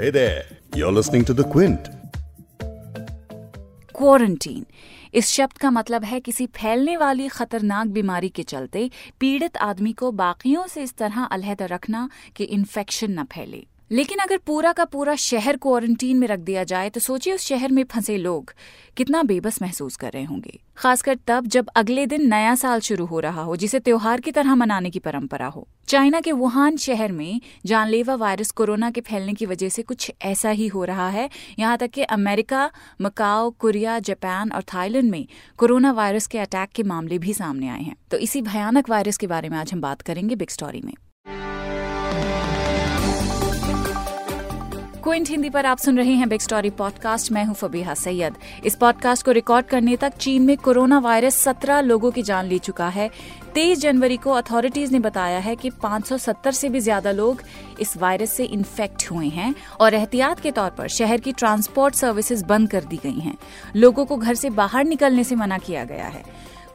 Hey there, you're listening to The Quint. Quarantine इस शब्द का मतलब है किसी फैलने वाली खतरनाक बीमारी के चलते पीड़ित आदमी को बाकियों से इस तरह अलहदा रखना कि इन्फेक्शन न फैले लेकिन अगर पूरा का पूरा शहर क्वारंटीन में रख दिया जाए तो सोचिए उस शहर में फंसे लोग कितना बेबस महसूस कर रहे होंगे। खासकर तब जब अगले दिन नया साल शुरू हो रहा हो, जिसे त्योहार की तरह मनाने की परंपरा हो। चाइना के वुहान शहर में जानलेवा वायरस कोरोना के फैलने की वजह से कुछ ऐसा ही हो रहा है। यहाँ तक कि अमेरिका, मकाओ, कोरिया, जापान और थाईलैंड में कोरोना वायरस के अटैक के मामले भी सामने आए हैं। तो इसी भयानक वायरस के बारे में आज हम बात करेंगे बिग स्टोरी में। क्विंट हिंदी पर आप सुन रहे हैं बिग स्टोरी पॉडकास्ट मैं हूँ फबीहा सैयद। इस पॉडकास्ट को रिकॉर्ड करने तक चीन में कोरोना वायरस 17 लोगों की जान ले चुका है। 23 जनवरी को अथॉरिटीज ने बताया है कि 570 से भी ज़्यादा लोग इस वायरस से इन्फेक्ट हुए हैं और एहतियात के तौर पर शहर की ट्रांसपोर्ट सर्विसेज़ बंद कर दी गई हैं। लोगों को घर से बाहर निकलने से मना किया गया है।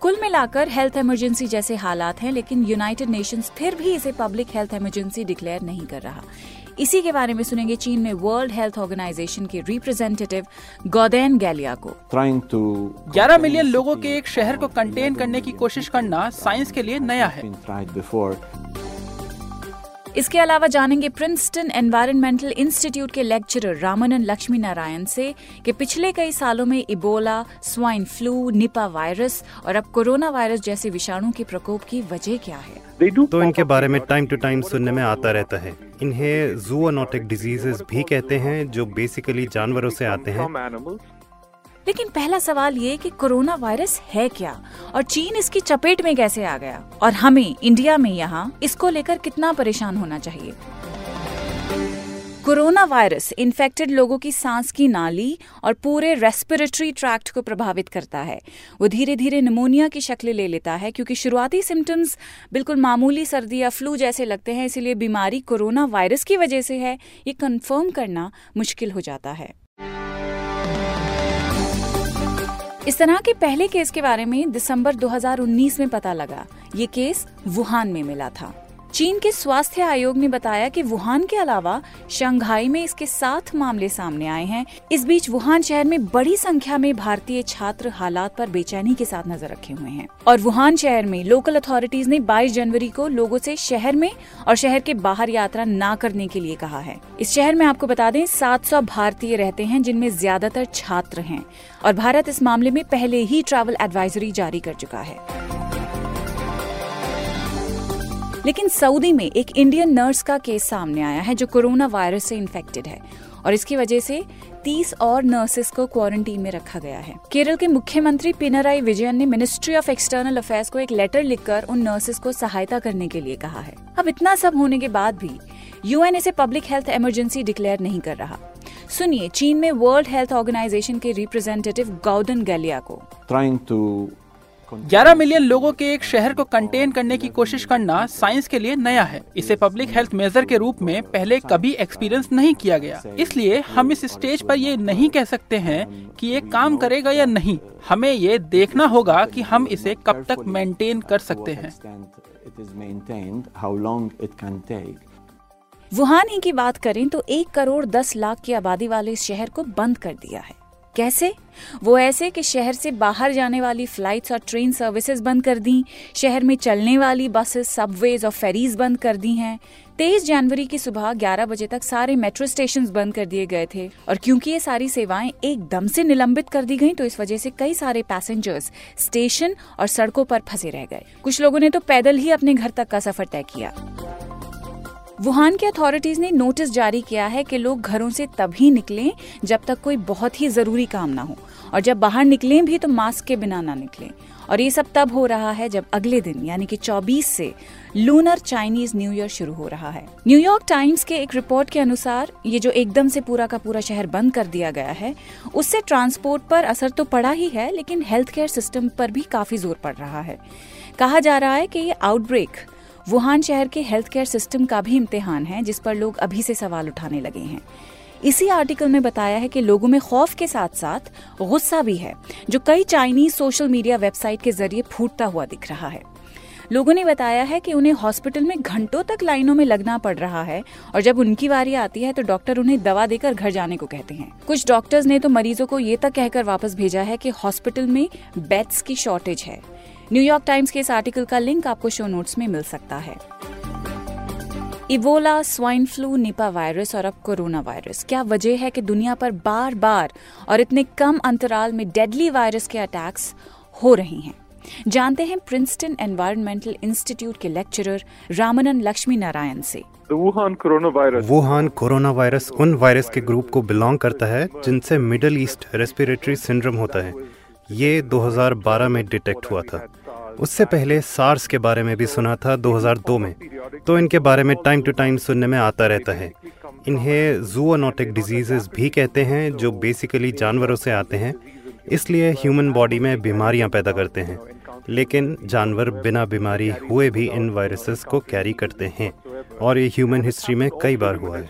कुल मिलाकर हेल्थ इमरजेंसी जैसे हालात हैं, लेकिन यूनाइटेड नेशंस फिर भी इसे पब्लिक हेल्थ इमरजेंसी डिक्लेयर नहीं कर रहा। इसी के बारे में सुनेंगे चीन में वर्ल्ड हेल्थ ऑर्गेनाइजेशन के रिप्रेजेंटेटिव गोदेन गैलिया को 11 मिलियन लोगों के एक शहर को कंटेन करने की कोशिश करना साइंस के लिए नया है। इसके अलावा जानेंगे प्रिंसटन एनवायरमेंटल इंस्टीट्यूट के लेक्चरर रामानंद लक्ष्मी नारायण से कि पिछले कई सालों में Ebola swine flu Nipah virus और अब कोरोना वायरस जैसे विषाणु के प्रकोप की वजह क्या है? तो इनके बारे में टाइम टू टाइम सुनने में आता रहता है। इन्हें जूनोटिक डिजीजेस भी कहते हैं जो बेसिकली जानवरों से आते हैं। लेकिन पहला सवाल ये कि कोरोना वायरस है क्या? और चीन इसकी चपेट में कैसे आ गया? और हमें, इंडिया में यहाँ, इसको लेकर कितना परेशान होना चाहिए? कोरोना वायरस इन्फेक्टेड लोगों की सांस की नाली और पूरे रेस्पिरेटरी ट्रैक्ट को प्रभावित करता है। वो धीरे धीरे निमोनिया की शक्ल ले लेता है क्योंकि शुरुआती सिम्टम्स बिल्कुल मामूली सर्दी या फ्लू जैसे लगते हैं, इसलिए बीमारी कोरोना वायरस की वजह से है। ये कंफर्म करना मुश्किल हो जाता है। इस तरह के पहले केस के बारे में दिसंबर 2019 में पता लगा। ये केस वुहान में मिला था। चीन के स्वास्थ्य आयोग ने बताया कि वुहान के अलावा शंघाई में इसके सात मामले सामने आए हैं। इस बीच वुहान शहर में बड़ी संख्या में भारतीय छात्र हालात पर बेचैनी के साथ नज़र रखे हुए हैं। और वुहान शहर में लोकल अथॉरिटीज ने 22 जनवरी को लोगों से शहर में और शहर के बाहर यात्रा न करने के लिए कहा है। इस शहर में आपको बता दें 700 भारतीय रहते हैं, जिनमें ज़्यादातर छात्र हैं। और भारत इस मामले में पहले ही ट्रैवल एडवाइजरी जारी कर चुका है। लेकिन सऊदी में एक इंडियन नर्स का केस सामने आया है जो कोरोना वायरस से इन्फेक्टेड है। और इसकी वजह से 30 और नर्सेस को क्वारंटीन में रखा गया है। केरल के मुख्यमंत्री पिनराई विजयन ने मिनिस्ट्री ऑफ़ एक्सटर्नल अफेयर्स को एक लेटर लिखकर उन नर्सेस को सहायता करने के लिए कहा है। अब इतना सब होने के बाद भी यूएन इसे पब्लिक हेल्थ इमरजेंसी डिक्लेयर नहीं कर रहा। सुनिए चीन में वर्ल्ड हेल्थ ऑर्गेनाइजेशन के रिप्रेजेंटेटिव गौदन गैलिया को। ट्राइंग टू 11 मिलियन लोगों के एक शहर को कंटेन करने की कोशिश करना साइंस के लिए नया है। इसे पब्लिक हेल्थ मेजर के रूप में पहले कभी एक्सपीरियंस नहीं किया गया। इसलिए हम इस स्टेज पर ये नहीं कह सकते हैं कि ये काम करेगा या नहीं। हमें ये देखना होगा कि हम इसे कब तक मेंटेन कर सकते हैं। वुहान ही की बात करें तो एक करोड़ दस लाख की आबादी वाले इस शहर को बंद कर दिया है। कैसे? वो ऐसे कि शहर से बाहर जाने वाली फ्लाइट्स और ट्रेन सर्विसेज़ बंद कर दी, शहर में चलने वाली बसेस सबवेज और फेरीज बंद कर दी हैं। तेईस जनवरी की सुबह 11 बजे तक सारे मेट्रो स्टेशन बंद कर दिए गए थे। और क्योंकि ये सारी सेवाएँ एकदम से निलंबित कर दी गई तो इस वजह से कई सारे पैसेंजर्स स्टेशन और सड़कों पर फंसे रह गए। कुछ लोगों ने तो पैदल ही अपने घर तक का सफ़र तय किया। वुहान के अथॉरिटीज ने नोटिस जारी किया है कि लोग घरों से तभी निकलें जब तक कोई बहुत ही ज़रूरी काम ना हो। और जब बाहर निकलें भी तो मास्क के बिना ना निकलें। और ये सब तब हो रहा है जब अगले दिन, यानी कि 24 से लूनर चाइनीज़ न्यू ईयर शुरू हो रहा है। न्यूयॉर्क टाइम्स के एक रिपोर्ट के अनुसार ये जो एकदम से पूरा का पूरा शहर बंद कर दिया गया है, उससे ट्रांसपोर्ट पर असर तो पड़ा ही है, लेकिन हेल्थ केयर सिस्टम पर भी काफ़ी ज़ोर पड़ रहा है। कहा जा रहा है कि ये आउटब्रेक वुहान शहर के हेल्थ केयर सिस्टम का भी इम्तिहान है, जिस पर लोग अभी से सवाल उठाने लगे हैं। इसी आर्टिकल में बताया है कि लोगों में खौफ के साथ साथ गुस्सा भी है, जो कई चाइनीज़ सोशल मीडिया वेबसाइट के ज़रिए फूटता हुआ दिख रहा है। लोगों ने बताया है कि उन्हें हॉस्पिटल में घंटों तक लाइनों में लगना पड़ रहा है, और जब उनकी बारी आती है तो डॉक्टर उन्हें दवा देकर घर जाने को कहते हैं। कुछ डॉक्टर्स ने तो मरीजों को ये तक कहकर वापस भेजा है कि हॉस्पिटल में बेड्स की शॉर्टेज है। न्यूयॉर्क टाइम्स के इस आर्टिकल का लिंक आपको शो नोट्स में मिल सकता है। Ebola swine flu Nipah virus और अब कोरोना वायरस क्या वजह है कि दुनिया पर बार बार और इतने कम अंतराल में डेडली वायरस के अटैक्स हो रही हैं? जानते हैं प्रिंसटन एनवायरमेंटल इंस्टीट्यूट के लेक्चरर रामानंद लक्ष्मी नारायण से। Wuhan corona virus Wuhan corona virus उन वायरस के ग्रुप को बिलोंग करता है जिनसे मिडल ईस्ट रेस्पिरेटरी सिंड्रोम होता है। ये 2012 में डिटेक्ट हुआ था। उससे पहले सार्स के बारे में भी सुना था 2002 में। तो इनके बारे में टाइम टू टाइम सुनने में आता रहता है। इन्हें जूनोटिक डिजीजेस भी कहते हैं, जो बेसिकली जानवरों से आते हैं। इसलिए ह्यूमन बॉडी में बीमारियाँ पैदा करते हैं। लेकिन जानवर बिना बीमारी हुए भी इन वायरसेस को कैरी करते हैं। और ये ह्यूमन हिस्ट्री में कई बार हुआ है।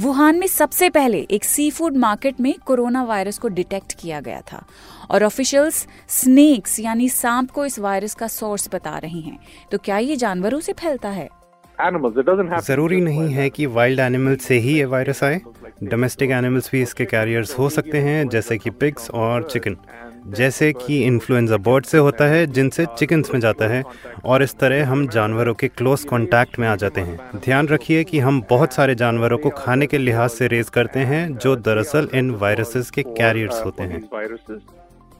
वुहान में सबसे पहले एक सी फ़ूड मार्केट में कोरोना वायरस को डिटेक्ट किया गया था और ऑफिशियल्स स्नेक्स यानी सांप को इस वायरस का सोर्स बता रही हैं। तो क्या ये जानवरों से फैलता है? ज़रूरी नहीं है कि वाइल्ड एनिमल से ही ये वायरस आए। डोमेस्टिक एनिमल्स भी इसके कैरियर्स हो सकते हैं जैसे कि पिग्स और चिकन जैसे कि इन्फ्लुएंजा बर्ड से होता है जिनसे चिकन्स में जाता है और इस तरह हम जानवरों के क्लोज कांटेक्ट में आ जाते हैं। ध्यान रखिए कि हम बहुत सारे जानवरों को खाने के लिहाज से रेज करते हैं जो दरअसल इन वायरसेस के कैरियर्स होते हैं।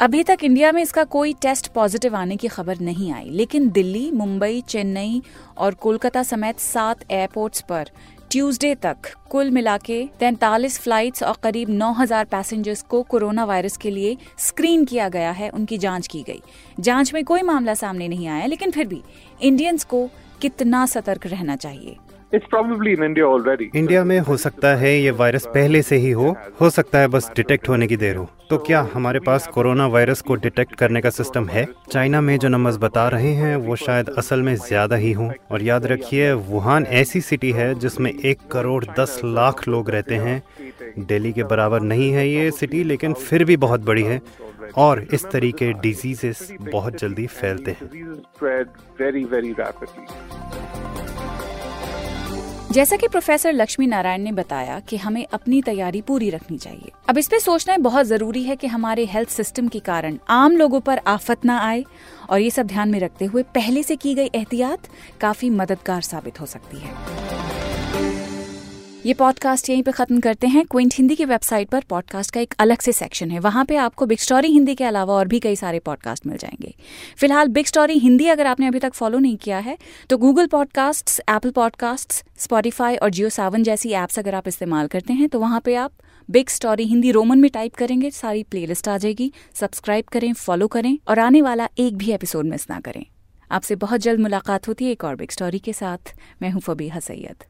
अभी तक इंडिया में इसका कोई टेस्ट पॉजिटिव आने की खबर नहीं आई, लेकिन दिल्ली, मुंबई, चेन्नई और कोलकाता समेत सात एयरपोर्ट्स पर ट्यूसडे तक कुल मिला के तैतालीस फ्लाइट्स और करीब 9000 पैसेंजर्स को कोरोना वायरस के लिए स्क्रीन किया गया है, उनकी जाँच की गई। जाँच में कोई मामला सामने नहीं आया, लेकिन फिर भी इंडियंस को कितना सतर्क रहना चाहिए? इंडिया में हो सकता है ये वायरस पहले से ही हो। हो सकता है बस डिटेक्ट होने की देर हो। तो क्या हमारे पास कोरोना वायरस को डिटेक्ट करने का सिस्टम है? चाइना में जो नंबर्स बता रहे हैं वो शायद असल में ज़्यादा ही हों। और याद रखिए वुहान ऐसी सिटी है जिसमें एक करोड़ दस लाख लोग रहते हैं। दिल्ली के बराबर नहीं है ये सिटी लेकिन फिर भी बहुत बड़ी है। और इस तरीके डिजीजेस बहुत जल्दी फैलते हैं। जैसा कि प्रोफेसर लक्ष्मी नारायण ने बताया कि हमें अपनी तैयारी पूरी रखनी चाहिए। अब इस पे सोचना बहुत ज़रूरी है कि हमारे हेल्थ सिस्टम के कारण आम लोगों पर आफत ना आए और ये सब ध्यान में रखते हुए पहले से की गई एहतियात काफ़ी मददगार साबित हो सकती है। ये पॉडकास्ट यहीं पे खत्म करते हैं। क्विंट हिंदी की वेबसाइट पर पॉडकास्ट का एक अलग से सेक्शन है। वहाँ पे आपको बिग स्टोरी हिंदी के अलावा और भी कई सारे पॉडकास्ट मिल जाएँगे। फ़िलहाल बिग स्टोरी हिंदी अगर आपने अभी तक फॉलो नहीं किया है तो Google podcast Apple podcast Spotify और जियो सावन जैसी एप्स अगर आप इस्तेमाल करते हैं तो वहाँ पे आप बिग स्टोरी हिंदी रोमन में टाइप करेंगे, सारी प्लेलिस्ट आ जाएगी। सब्सक्राइब करें फॉलो करें और आने वाला एक भी एपिसोड मिस ना करें। आपसे बहुत जल्द मुलाकात होती है एक और बिग स्टोरी के साथ। मैं हूँ फबीहा सैयद।